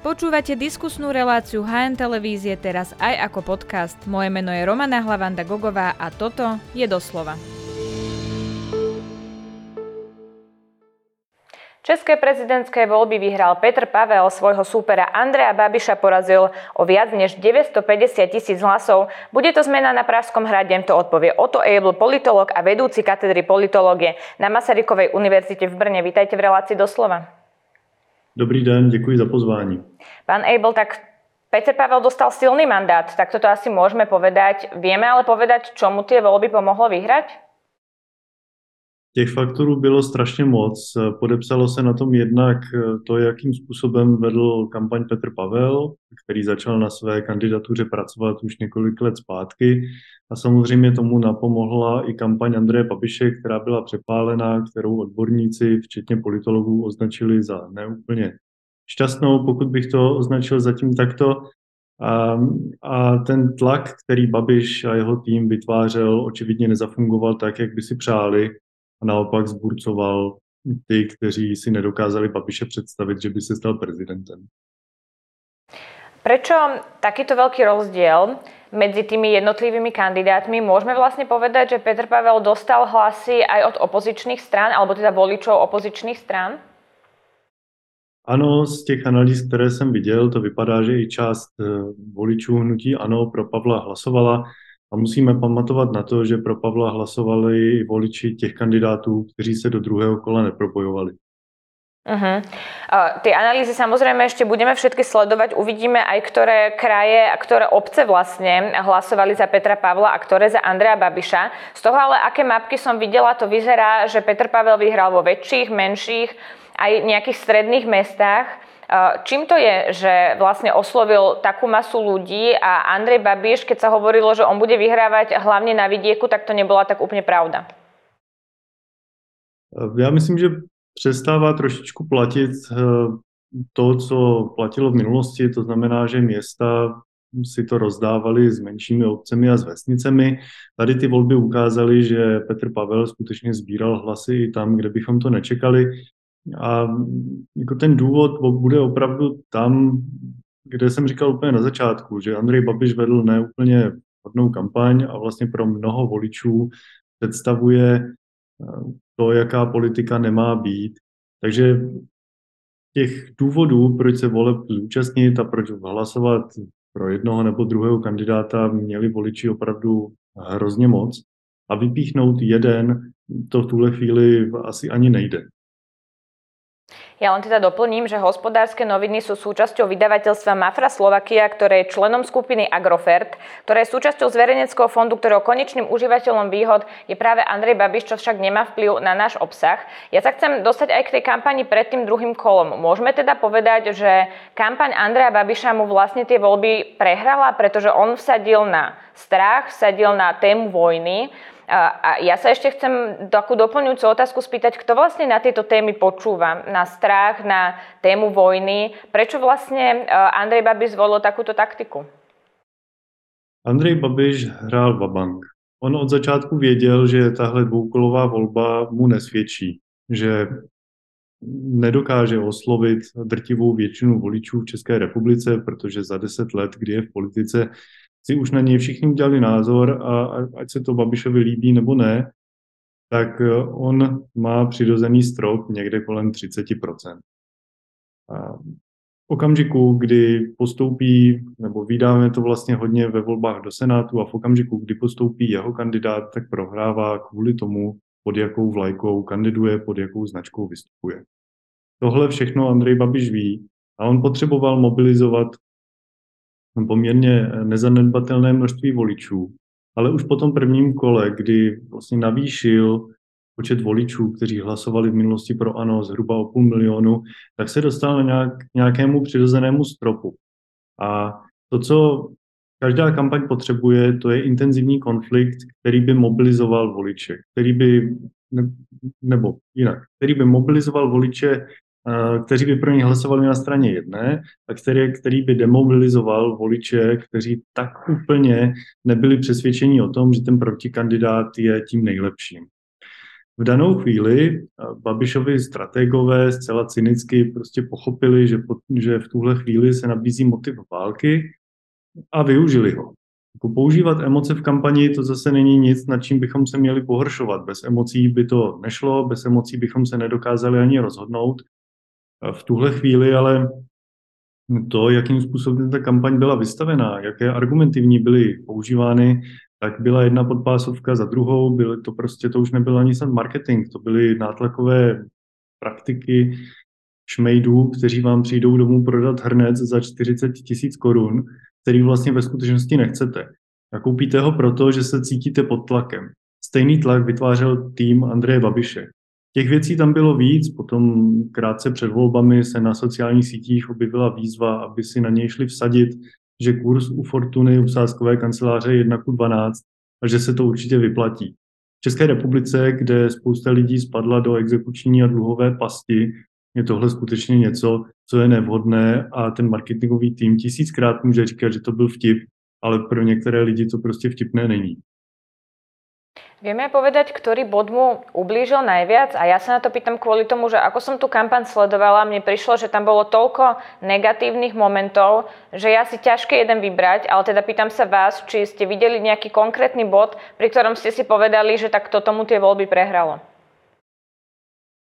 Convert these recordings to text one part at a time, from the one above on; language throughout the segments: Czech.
Počúvate diskusnú reláciu HN Televízie teraz aj ako podcast. Moje meno je Romana Hlavanda Gogová a toto je doslova. České prezidentské voľby vyhral Petr Pavel, svojho súpera Andreja Babiša porazil o viac než 950 tisíc hlasov. Bude to zmena na Pražskom hrade, to odpovie Otto Abel, politolog a vedúci katedry politológie na Masarykovej univerzite v Brne. Vítajte v relácii doslova. Dobrý den, děkuji za pozvání. Pán Abel, tak Peter Pavel dostal silný mandát, tak toto asi môžeme povedať. Vieme ale povedať, čomu tie voľby pomohlo vyhrať? Těch faktorů bylo strašně moc. Podepsalo se na tom jednak to, jakým způsobem vedl kampaň Petr Pavel, který začal na své kandidatuře pracovat už několik let zpátky. A samozřejmě tomu napomohla i kampaň Andreje Babiše, která byla přepálená, kterou odborníci, včetně politologů, označili za neúplně šťastnou, pokud bych to označil zatím takto. A, a ten tlak, který Babiš a jeho tým vytvářel, očividně nezafungoval tak, jak by si přáli a naopak zburcoval ty, kteří si nedokázali Babiše představit, že by se stal prezidentem. Prečo takýto veľký rozdiel medzi tými jednotlivými kandidátmi? Môžeme vlastne povedať, že Petr Pavel dostal hlasy aj od opozičných strán, alebo teda voličov opozičných strán? Ano, z těch analýz, které jsem viděl, to vypadá, že i část eh, voličů hnutí ano pro Pavla hlasovala. A musíme pamatovat na to, že pro Pavla hlasovali voliči těch kandidátů, kteří se do druhého kola nepropojovali. Uh-huh. Uh, tie analýzy samozrejme ešte budeme všetky sledovať. Uvidíme aj, ktoré kraje a ktoré obce vlastne hlasovali za Petra Pavla a ktoré za Andreja Babiša. Z toho ale, aké mapky som videla, to vyzerá, že Petr Pavel vyhral vo väčších, menších, aj nejakých stredných mestách. Čím to je, že vlastne oslovil takú masu ľudí a Andrej Babiš, keď sa hovorilo, že on bude vyhrávať hlavne na vidieku, tak to nebola tak úplne pravda? Já myslím, že přestává trošičku platit eh, to, co platilo v minulosti, to znamená, že města si to rozdávali s menšími obcemi a s vesnicemi. Tady ty volby ukázaly, že Petr Pavel skutečně sbíral hlasy i tam, kde bychom to nečekali. A jako ten důvod bude opravdu tam, kde jsem říkal úplně na začátku, že Andrej Babiš vedl neúplně hodnou kampaň a vlastně pro mnoho voličů představuje eh, to, jaká politika nemá být. Takže těch důvodů, proč se voleb zúčastnit a proč hlasovat pro jednoho nebo druhého kandidáta, měli voliči opravdu hrozně moc. A vypíchnout jeden, to v tuhle chvíli asi ani nejde. Ja len teda doplním, že hospodárske noviny sú súčasťou vydavateľstva Mafra Slovakia, ktoré je členom skupiny Agrofert, ktoré je súčasťou zverejneckého fondu, ktorého konečným užívateľom výhod je práve Andrej Babiš, čo však nemá vplyv na náš obsah. Ja sa chcem dostať aj k tej kampani pred tým druhým kolom. Môžeme teda povedať, že kampaň Andreja Babiša mu vlastne tie voľby prehrala, pretože on vsadil na strach, vsadil na tému vojny a ja sa ešte chcem takú doplňujúcu otázku spýtať, kto vlastne na tieto témy počúva, na strach, na tému vojny. Prečo vlastne Andrej Babiš zvolil takúto taktiku? Andrej Babiš hrál vabank. On od začátku věděl, že tahle dvoukolová volba mu nesvědčí, že nedokáže oslovit drtivou většinu voličů v České republice, protože za deset let, kdy je v politice, si už na něj všichni udělali názor a ať se to Babišovi líbí nebo ne, tak eh, on má přirozený strop někde kolem 30%. A v okamžiku, kdy postoupí, nebo vydáme to vlastně hodně ve volbách do Senátu a v okamžiku, kdy postoupí jeho kandidát, tak prohrává kvůli tomu, pod jakou vlajkou kandiduje, pod jakou značkou vystupuje. Tohle všechno Andrej Babiš ví a on potřeboval mobilizovat poměrně nezanedbatelné množství voličů. Ale už po tom prvním kole, kdy vlastně navýšil počet voličů, kteří hlasovali v minulosti pro ANO zhruba o půl milionu, tak se dostal na nějak, nějakému přirozenému stropu. A to, co každá kampaň potřebuje, to je intenzivní konflikt, který by mobilizoval voliče, který by, ne, nebo jinak, který by mobilizoval voliče kteří by pro ně hlasovali na straně jedné a který, který by demobilizoval voliče, kteří tak úplně nebyli přesvědčeni o tom, že ten protikandidát je tím nejlepším. v danou chvíli Babišovi strategové zcela cynicky prostě pochopili, že, že v tuhle chvíli se nabízí motiv války a využili ho. Jako používat emoce v kampani to zase není nic, nad čím bychom se měli pohoršovat. Bez emocí by to nešlo, bez emocí bychom se nedokázali ani rozhodnout. V tuhle chvíli ale to, jakým způsobem ta kampaň byla vystavená, jaké argumentivní byly používány, tak byla jedna podpásovka za druhou, byly to prostě, to už nebyl ani snad marketing, to byly nátlakové praktiky šmejdů, kteří vám přijdou domů prodat hrnec za 40 tisíc korun, který vlastně ve skutečnosti nechcete. A koupíte ho proto, že se cítíte pod tlakem. Stejný tlak vytvářel tým Andreje Babiše. Těch věcí tam bylo víc, potom krátce před volbami se na sociálních sítích objevila výzva, aby si na něj šli vsadit, že kurz u Fortuny u sáskové kanceláře je 1 k 12 a že se to určitě vyplatí. V České republice, kde spousta lidí spadla do exekuční a dluhové pasti, je tohle skutečně něco, co je nevhodné a ten marketingový tým tisíckrát může říkat, že to byl vtip, ale pro některé lidi to prostě vtipné není. Vieme povedať, ktorý bod mu ublížil najviac? A ja sa na to pýtam kvôli tomu, že ako som tú kampaň sledovala, mne prišlo, že tam bolo toľko negatívnych momentov, že ja si ťažké jeden vybrať, ale teda pýtam sa vás, či ste videli nejaký konkrétny bod, pri ktorom ste si povedali, že tak to tomu tie voľby prehralo.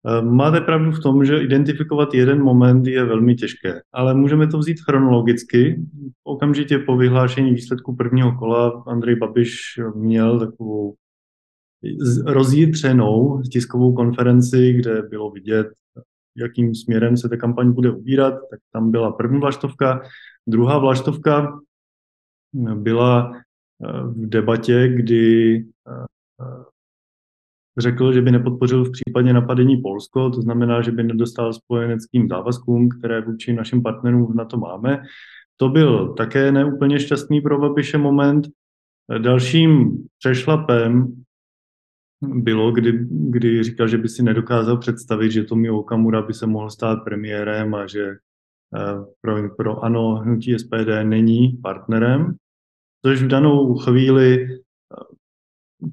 Eh, máte pravdu v tom, že identifikovat jeden moment je velmi těžké, ale můžeme to vzít chronologicky. Okamžitě po vyhlášení výsledku prvního kola Andrej Babiš měl takovou rozjitřenou tiskovou konferenci, kde bylo vidět, jakým směrem se ta kampaň bude ubírat, tak tam byla první vlaštovka. Druhá vlaštovka byla eh, v debatě, kdy eh, řekl, že by nepodpořil v případě napadení Polsko, to znamená, že by nedostal spojeneckým závazkům, které vůči našim partnerům na to máme. To byl také neúplně šťastný pro Babiše moment. Dalším přešlapem bylo, kdy, kdy říkal, že by si nedokázal představit, že Tomio Okamura by se mohl stát premiérem a že eh, pro, pro ANO hnutí SPD není partnerem, což v danou chvíli eh,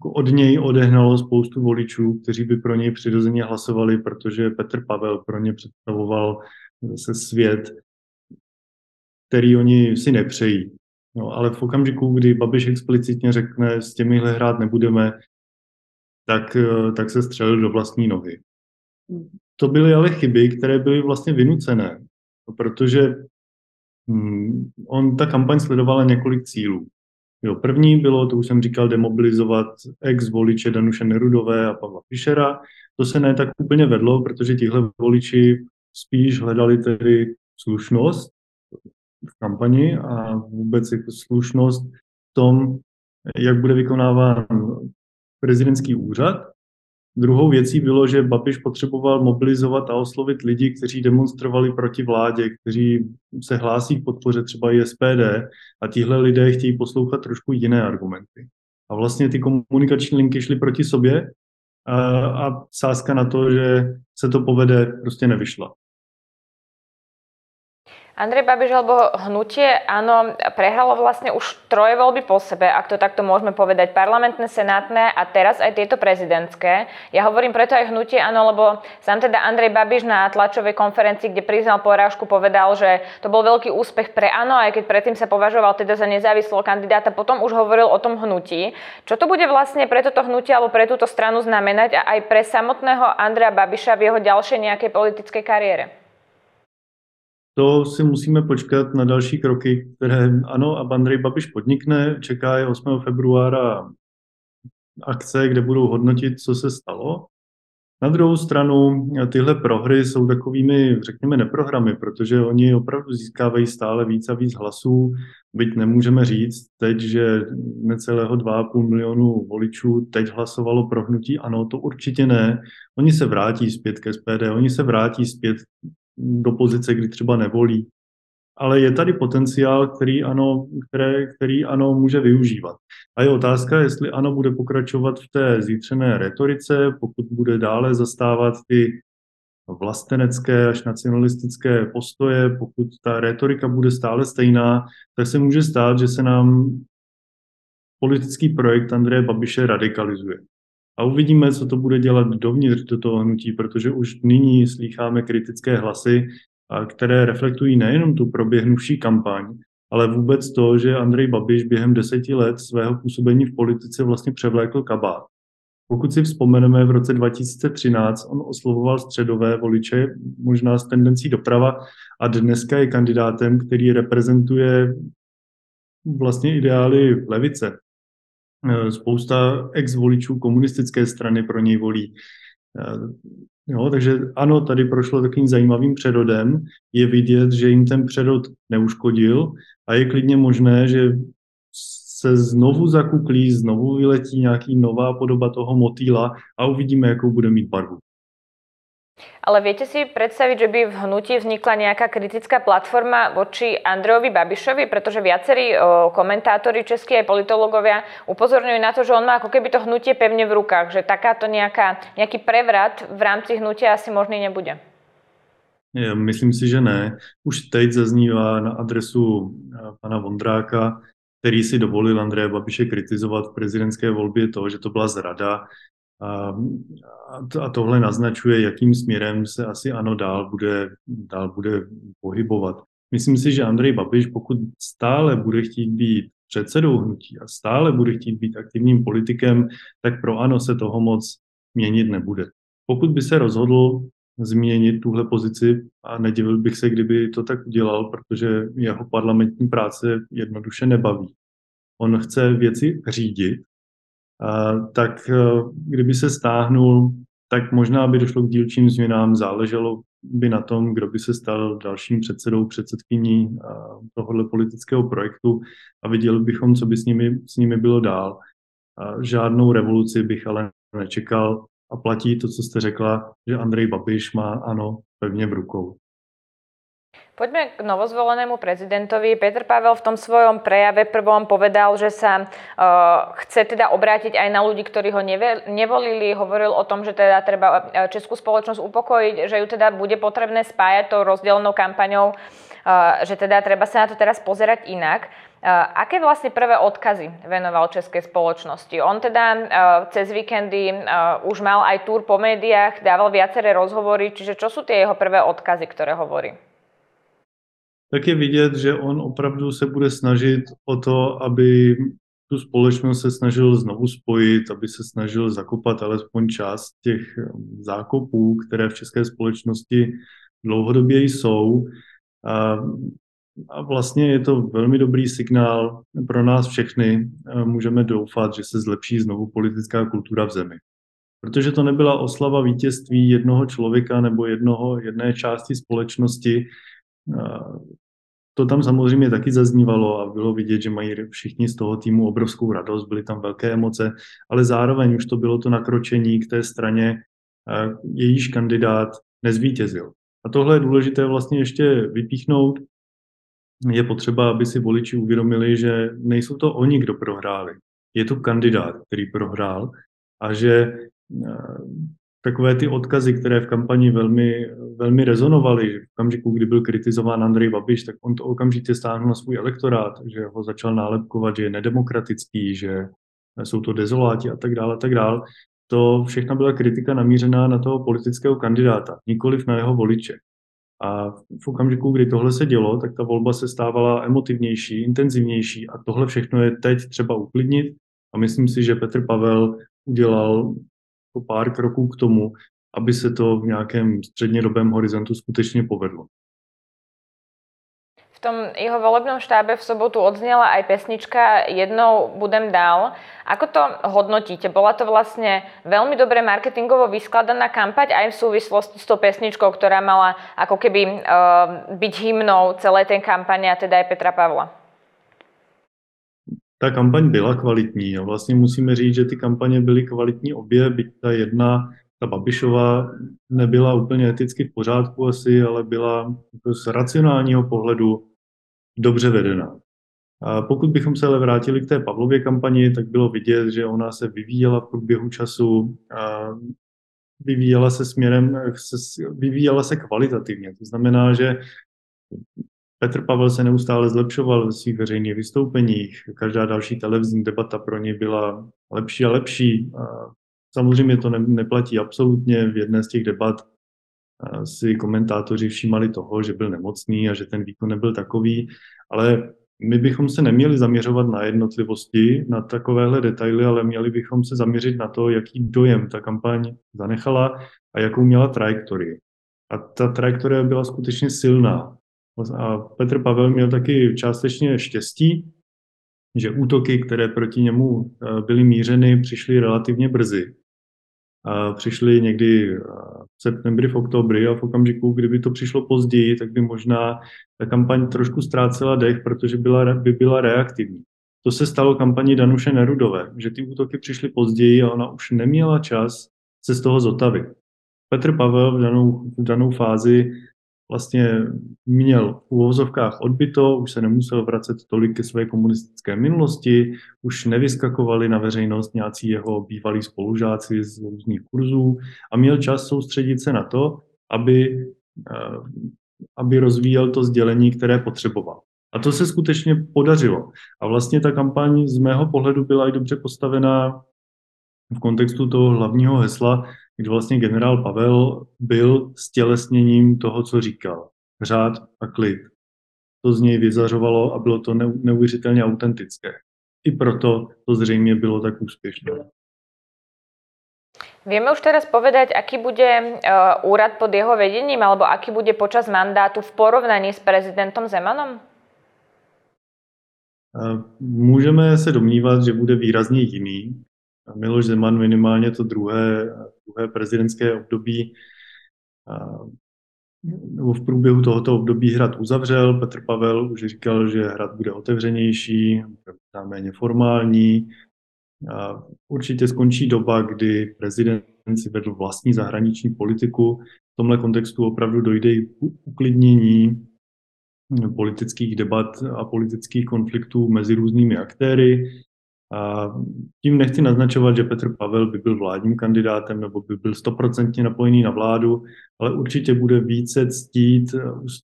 od něj odehnalo spoustu voličů, kteří by pro něj přirozeně hlasovali, protože Petr Pavel pro ně představoval zase svět, který oni si nepřejí. No, ale v okamžiku, kdy Babiš explicitně řekne, s těmihle hrát nebudeme, tak, eh, tak se střelil do vlastní nohy. To byly ale chyby, které byly vlastně vynucené, protože hmm, on, ta kampaň sledovala několik cílů. Jo, první bylo, to už jsem říkal, demobilizovat ex-voliče Danuše Nerudové a Pavla Fischera. To se ne tak úplně vedlo, protože tihle voliči spíš hledali tedy slušnost v kampani a vůbec jako slušnost v tom, jak bude vykonáván prezidentský úřad. Druhou věcí bylo, že Babiš potřeboval mobilizovat a oslovit lidi, kteří demonstrovali proti vládě, kteří se hlásí k podpoře třeba i SPD a tihle lidé chtějí poslouchat trošku jiné argumenty. A vlastně ty komunikační linky šly proti sobě a, a sázka na to, že se to povede, prostě nevyšla. Andrej Babiš alebo hnutie, áno, prehralo vlastne už troje voľby po sebe, ak to takto môžeme povedať, parlamentné, senátne a teraz aj tieto prezidentské. Ja hovorím preto aj hnutie, áno, lebo sám teda Andrej Babiš na tlačovej konferencii, kde priznal porážku, povedal, že to bol veľký úspech pre áno, aj keď predtým sa považoval teda za nezávislého kandidáta, potom už hovoril o tom hnutí. Čo to bude vlastne pre toto hnutie alebo pre túto stranu znamenať a aj pre samotného Andreja Babiša v jeho ďalšej nejakej politickej kariére? To si musíme počkat na další kroky, které ano, a Andrej Babiš podnikne. Čeká je 8. februára akce, kde budou hodnotit, co se stalo. Na druhou stranu tyhle prohry jsou takovými, řekněme, neprohramy, protože oni opravdu získávají stále víc a víc hlasů, byť nemůžeme říct teď, že necelého 2,5 milionu voličů teď hlasovalo pro hnutí. Ano, to určitě ne. Oni se vrátí zpět ke SPD, oni se vrátí zpět do pozice, kdy třeba nevolí. Ale je tady potenciál, který ano, které, který ano může využívat. A je otázka, jestli ano bude pokračovat v té zítřené retorice, pokud bude dále zastávat ty vlastenecké až nacionalistické postoje, pokud ta retorika bude stále stejná, tak se může stát, že se nám politický projekt Andreje Babiše radikalizuje. A uvidíme, co to bude dělat dovnitř do toho hnutí, protože už nyní slýcháme kritické hlasy, které reflektují nejenom tu proběhnuvší kampaň, ale vůbec to, že Andrej Babiš během deseti let svého působení v politice vlastně převlékl kabát. Pokud si vzpomeneme, v roce 2013 on oslovoval středové voliče, možná s tendencí doprava, a dneska je kandidátem, který reprezentuje vlastně ideály levice. Spousta ex-voličů komunistické strany pro něj volí. Jo, takže ano, tady prošlo takovým zajímavým přerodem. Je vidět, že jim ten přerod neuškodil a je klidně možné, že se znovu zakuklí, znovu vyletí nějaký nová podoba toho motýla a uvidíme, jakou bude mít barvu. Ale viete si predstaviť, že by v hnutí vznikla nejaká kritická platforma voči Andrejovi Babišovi, pretože viacerí komentátori, českí aj politológovia upozorňujú na to, že on má ako keby to hnutie pevne v rukách, že takáto nejaká, nejaký prevrat v rámci hnutia asi možný nebude. Já myslím si, že ne. Už teď zaznívá na adresu eh, pana Vondráka, který si dovolil Andreje Babiše kritizovat v prezidentské volbě to, že to byla zrada. A, a tohle naznačuje, jakým směrem se asi ano dál bude, dál bude pohybovat. Myslím si, že Andrej Babiš, pokud stále bude chtít být předsedou hnutí a stále bude chtít být aktivním politikem, tak pro ANO se toho moc měnit nebude. Pokud by se rozhodl změnit tuhle pozici a nedivil bych se, kdyby to tak udělal, protože jeho parlamentní práce jednoduše nebaví. On chce věci řídit, tak e, kdyby se stáhnul, tak možná by došlo k dílčím změnám, záleželo by na tom, kdo by se stal dalším předsedou, předsedkyní tohohle politického projektu a viděli bychom, co by s nimi, s nimi bylo dál. A žádnou revoluci bych ale nečekal a platí to, co jste řekla, že Andrej Babiš má ano pevně v rukou. Poďme k novozvolenému prezidentovi. Petr Pavel v tom svojom prejave prvom povedal, že sa uh, chce teda obrátiť aj na ľudí, ktorí ho nevolili. Hovoril o tom, že teda treba e, českú spoločnosť upokojiť, že ju teda bude potrebné spájať tou rozdielnou kampaňou, uh, že teda treba sa na to teraz pozerať inak. Uh, aké vlastne prvé odkazy venoval českej spoločnosti? On teda uh, cez víkendy uh, už mal aj túr po médiách, dával viaceré rozhovory, čiže čo sú tie jeho prvé odkazy, ktoré hovorí? Tak je vidět, že on opravdu se bude snažit o to, aby tu společnost se snažil znovu spojit, aby se snažil zakopat alespoň část těch um, zákopů, které v české společnosti dlouhodobě jsou. A, a vlastně je to velmi dobrý signál pro nás všechny. Můžeme doufat, že se zlepší znovu politická kultura v zemi. Protože to nebyla oslava vítězství jednoho člověka nebo jednoho, jedné části společnosti, to tam samozřejmě taky zaznívalo a bylo vidět, že mají všichni z toho týmu obrovskou radost, byly tam velké emoce, ale zároveň už to bylo to nakročení k té straně, jejíž kandidát nezvítězil. A tohle je důležité vlastně ještě vypíchnout. Je potřeba, aby si voliči uvědomili, že nejsou to oni, kdo prohráli. Je to kandidát, který prohrál a že takové ty odkazy, které v kampani velmi, velmi rezonovaly. V okamžiku, kdy byl kritizován Andrej Babiš, tak on to okamžitě stáhnul na svůj elektorát, že ho začal nálepkovat, že je nedemokratický, že jsou to dezoláti a tak dále, a tak dále. To všechno byla kritika namířená na toho politického kandidáta, nikoliv na jeho voliče. A v okamžiku, kdy tohle se dělo, tak ta volba se stávala emotivnější, intenzivnější a tohle všechno je teď třeba uklidnit a myslím si, že Petr Pavel udělal jako pár kroků k tomu, aby se to v nějakém střednědobém horizontu skutečně povedlo. V tom jeho volebnom štábe v sobotu odznela aj pesnička Jednou budem dál. Ako to hodnotíte? Bola to vlastne veľmi dobre marketingovo vyskladaná kampať aj v súvislosti s tou pesničkou, ktorá mala ako keby uh, byť hymnou celé tej kampane a teda aj Petra Pavla ta kampaň byla kvalitní a vlastně musíme říct, že ty kampaně byly kvalitní obě, byť ta jedna, ta Babišová, nebyla úplně eticky v pořádku asi, ale byla jako z racionálního pohledu dobře vedená. A pokud bychom se ale vrátili k té Pavlově kampani, tak bylo vidět, že ona se vyvíjela v průběhu času, a vyvíjela se směrem, vyvíjela se kvalitativně. To znamená, že Petr Pavel se neustále zlepšoval ve svých veřejných vystoupeních. Každá další televizní debata pro něj byla lepší a lepší. A samozřejmě to ne, neplatí absolutně. V jedné z těch debat si komentátoři všímali toho, že byl nemocný a že ten výkon nebyl takový, ale my bychom se neměli zaměřovat na jednotlivosti, na takovéhle detaily, ale měli bychom se zaměřit na to, jaký dojem ta kampaň zanechala a jakou měla trajektorii. A ta trajektorie byla skutečně silná. A Petr Pavel měl taky částečně štěstí, že útoky, které proti němu eh, byly mířeny, přišly relativně brzy. A přišly někdy eh, v septembri, v oktobri a v okamžiku, kdyby to přišlo později, tak by možná ta kampaň trošku ztrácela dech, protože byla, by byla reaktivní. To se stalo kampaní Danuše Nerudové, že ty útoky přišly později a ona už neměla čas se z toho zotavit. Petr Pavel v danou, v danou fázi vlastně měl v uvozovkách odbyto, už se nemusel vracet tolik ke své komunistické minulosti, už nevyskakovali na veřejnost nějací jeho bývalí spolužáci z různých kurzů a měl čas soustředit se na to, aby, eh, aby rozvíjel to sdělení, které potřeboval. A to se skutečně podařilo. A vlastně ta kampaň z mého pohledu byla i dobře postavená v kontextu toho hlavního hesla, kdy vlastně generál Pavel byl stělesněním toho, co říkal. Řád a klid. To z něj vyzařovalo a bylo to neuvěřitelně autentické. I proto to zřejmě bylo tak úspěšné. Vieme už teraz povedať, aký bude uh, úrad pod jeho vedením, alebo aký bude počas mandátu v porovnaní s prezidentom Zemanom? Můžeme se domnívat, že bude výrazně jiný. Miloš Zeman minimálně to druhé, druhé prezidentské období nebo v průběhu tohoto období hrad uzavřel. Petr Pavel už říkal, že hrad bude otevřenější, bude méně formální. Určitě skončí doba, kdy prezident si vedl vlastní zahraniční politiku. V tomhle kontextu opravdu dojde i uklidnění politických debat a politických konfliktů mezi různými aktéry. A tím nechci naznačovat, že Petr Pavel by byl vládním kandidátem nebo by byl stoprocentně napojený na vládu, ale určitě bude více ctít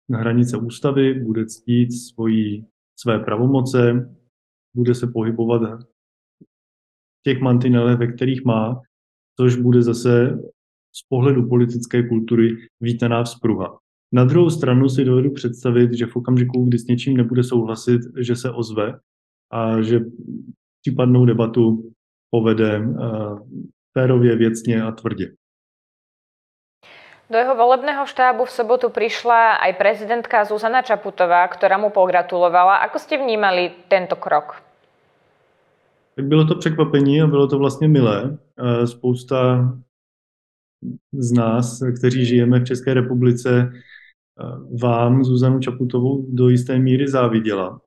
na hranice ústavy, bude ctít svoji, své pravomoce, bude se pohybovat v těch mantinelech, ve kterých má, což bude zase z pohledu politické kultury vítaná vzpruha. Na druhou stranu si dovedu představit, že v okamžiku, kdy s něčím nebude souhlasit, že se ozve a že případnou debatu povede uh, férově, věcně a tvrdě. Do jeho volebného štábu v sobotu prišla aj prezidentka Zuzana Čaputová, ktorá mu pogratulovala. Ako ste vnímali tento krok? Tak bylo to překvapení a bylo to vlastně milé. Eh, spousta z nás, kteří žijeme v České republice, vám Zuzanu Čaputovou do jisté míry záviděla.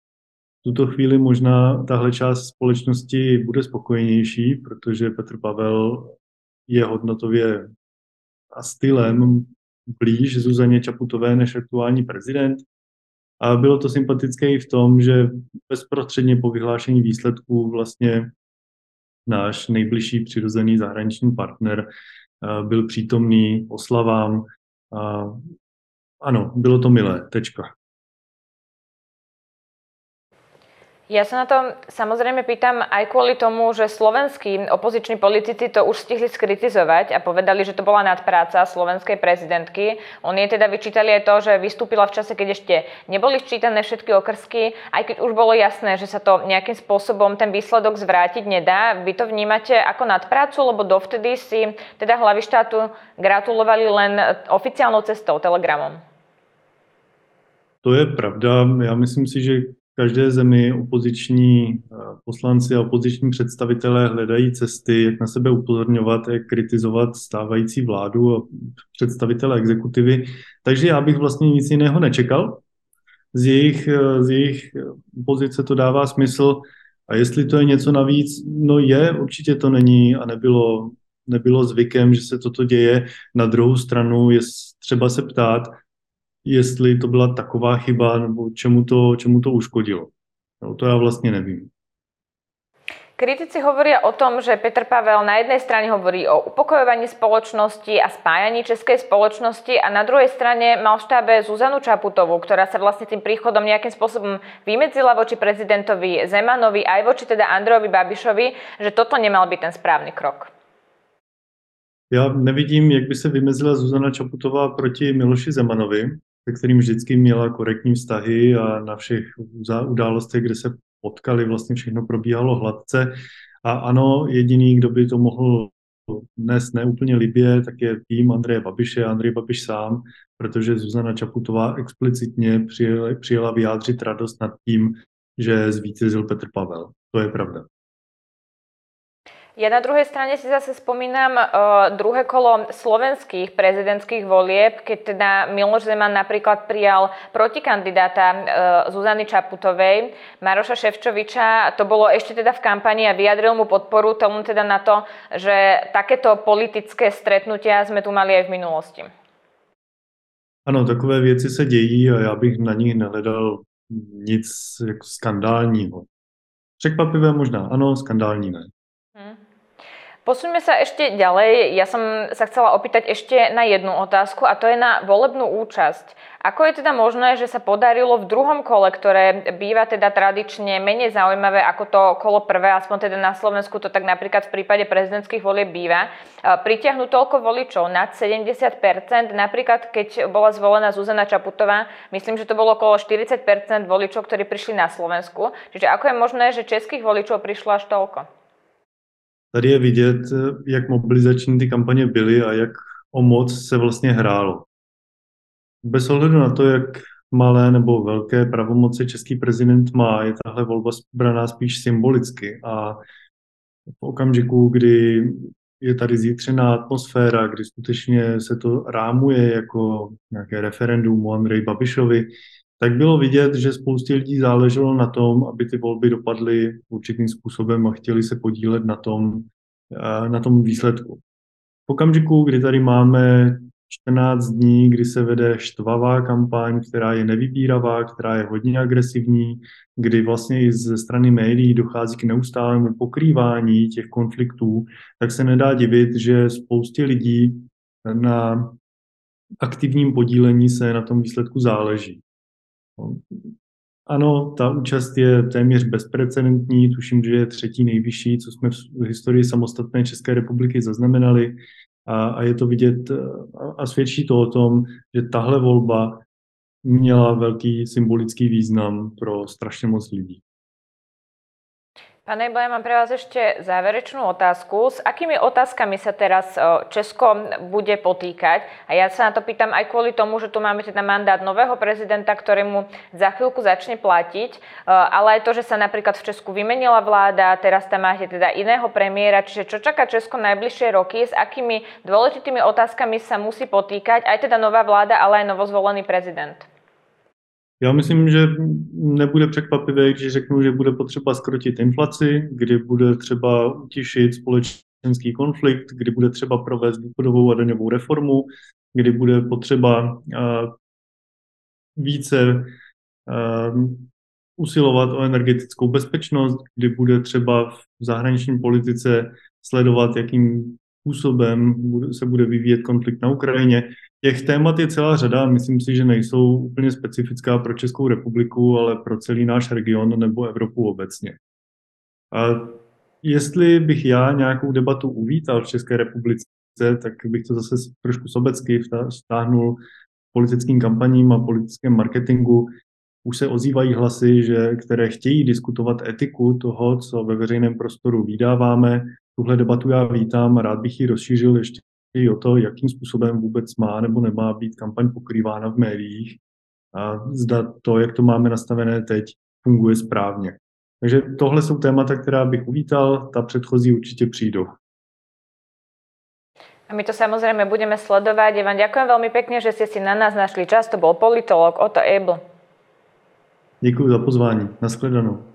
V tuto chvíli možná tahle část společnosti bude spokojenější, protože Petr Pavel je hodnotově a stylem blíž Zuzaně Čaputové než aktuální prezident. A bylo to sympatické i v tom, že bezprostředně po vyhlášení výsledků vlastně náš nejbližší přirozený zahraniční partner byl přítomný oslavám ano, bylo to milé, tečka. Ja sa na to samozrejme pýtam aj kvôli tomu, že slovenskí opoziční politici to už stihli skritizovať a povedali, že to bola nadpráca slovenskej prezidentky. On je teda vyčítali aj to, že vystúpila v čase, keď ešte neboli sčítané všetky okrsky, aj keď už bolo jasné, že sa to nejakým spôsobom ten výsledok zvrátiť nedá. Vy to vnímate ako nadprácu, lebo dovtedy si teda hlavy štátu gratulovali len oficiálnou cestou, telegramom. To je pravda. Já myslím si, že každé zemi opoziční eh, poslanci a opoziční představitelé hledají cesty, jak na sebe upozorňovat, jak kritizovat stávající vládu a představitele exekutivy. Takže já bych vlastně nic jiného nečekal. Z jejich, eh, z jejich pozice to dává smysl. A jestli to je něco navíc, no je, určitě to není a nebylo, nebylo zvykem, že se toto děje. Na druhou stranu je třeba se ptát, jestli to byla taková chyba nebo čemu to, čemu to uškodilo. No, to já vlastně nevím. Kritici hovoria o tom, že Petr Pavel na jednej strane hovorí o upokojovaní spoločnosti a spájaní českej spoločnosti a na druhej strane mal v štábe Zuzanu Čaputovú, ktorá sa vlastne tým príchodom nejakým spôsobom vymedzila voči prezidentovi Zemanovi aj voči teda Andrejovi Babišovi, že toto nemal byť ten správny krok. Já nevidím, jak by se vymezila Zuzana Čaputová proti Miloši Zemanovi, se kterým vždycky měla korektní vztahy a na všech událostech, kde se potkali, vlastně všechno probíhalo hladce. A ano, jediný, kdo by to mohl dnes neúplně libě, tak je tým Andreje Babiše Andrej Babiš sám, protože Zuzana Čaputová explicitně přijela, přijela vyjádřit radost nad tím, že zvítězil Petr Pavel. To je pravda. Ja na druhej strane si zase spomínam uh, druhé kolo slovenských prezidentských volieb, keď teda Miloš Zeman napríklad prijal protikandidáta uh, Zuzany Čaputovej, Maroša Ševčoviča. To bolo ešte teda v kampani a vyjadril mu podporu tomu teda na to, že takéto politické stretnutia sme tu mali aj v minulosti. Ano, takové věci se dějí a já bych na nich nehledal nic jako skandálního. Překvapivé možná, ano, skandální ne. Posuňme sa ešte ďalej. Ja som sa chcela opýtať ešte na jednu otázku a to je na volebnú účasť. Ako je teda možné, že sa podarilo v druhom kole, ktoré býva teda tradične menej zaujímavé ako to kolo prvé, aspoň teda na Slovensku to tak napríklad v prípade prezidentských volieb býva, pritiahnuť toľko voličov nad 70%, napríklad keď bola zvolená Zuzana Čaputová, myslím, že to bolo okolo 40% voličov, ktorí prišli na Slovensku. Čiže ako je možné, že českých voličov prišlo až toľko? Tady je vidět, jak mobilizační ty kampaně byly a jak o moc se vlastně hrálo. Bez ohledu na to, jak malé nebo velké pravomoci český prezident má, je tahle volba braná spíš symbolicky a v okamžiku, kdy je tady zítřená atmosféra, kdy skutečně se to rámuje jako nějaké referendum o Andrej Babišovi, tak bylo vidět, že spoustě lidí záleželo na tom, aby ty volby dopadly určitým způsobem a chtěli se podílet na tom, na tom výsledku. V okamžiku, kdy tady máme 14 dní, kdy se vede štvavá kampaň, která je nevybíravá, která je hodně agresivní, kdy vlastně i ze strany médií dochází k neustálému pokrývání těch konfliktů, tak se nedá divit, že spoustě lidí na aktivním podílení se na tom výsledku záleží. Ano, ta účast je téměř bezprecedentní, tuším, že je třetí nejvyšší, co jsme v historii samostatné České republiky zaznamenali a, a je to vidět a svědčí to o tom, že tahle volba měla velký symbolický význam pro strašně moc lidí. Ebo, ja mám pre vás ešte záverečnú otázku. S akými otázkami sa teraz Česko bude potýkať? A ja sa na to pýtam aj kvôli tomu, že tu máme teda mandát nového prezidenta, ktorému za chvíľku začne platiť, ale aj to, že sa napríklad v Česku vymenila vláda, teraz tam máte teda iného premiéra, čiže čo čaká Česko najbližšie roky, s akými dôležitými otázkami sa musí potýkať aj teda nová vláda, ale aj novozvolený prezident? Já myslím, že nebude překvapivé, když řeknu, že bude potřeba skrotit inflaci, kdy bude třeba utišit společenský konflikt, kdy bude třeba provést důchodovou a daňovou reformu, kdy bude potřeba uh, více uh, usilovat o energetickou bezpečnost, kdy bude třeba v zahraniční politice sledovat, jakým způsobem se bude vyvíjet konflikt na Ukrajině. Těch témat je celá řada, myslím si, že nejsou úplně specifická pro Českou republiku, ale pro celý náš region nebo Evropu obecně. A jestli bych já nějakou debatu uvítal v České republice, tak bych to zase trošku sobecky vztáhnul politickým kampaním a politickém marketingu. Už se ozývají hlasy, že, které chtějí diskutovat etiku toho, co ve veřejném prostoru vydáváme. Tuhle debatu já vítám a rád bych ji rozšířil ještě i o to, jakým způsobem vůbec má nebo nemá být kampaň pokrývána v médiích a zda to, jak to máme nastavené teď, funguje správně. Takže tohle jsou témata, která bych uvítal, ta předchozí určitě přijdou. A my to samozrejme budeme sledovať. Ja vám ďakujem veľmi pekne, že ste si na nás našli čas. To bol politolog Otto Ebl. Děkuji za pozvání. Naschledanou.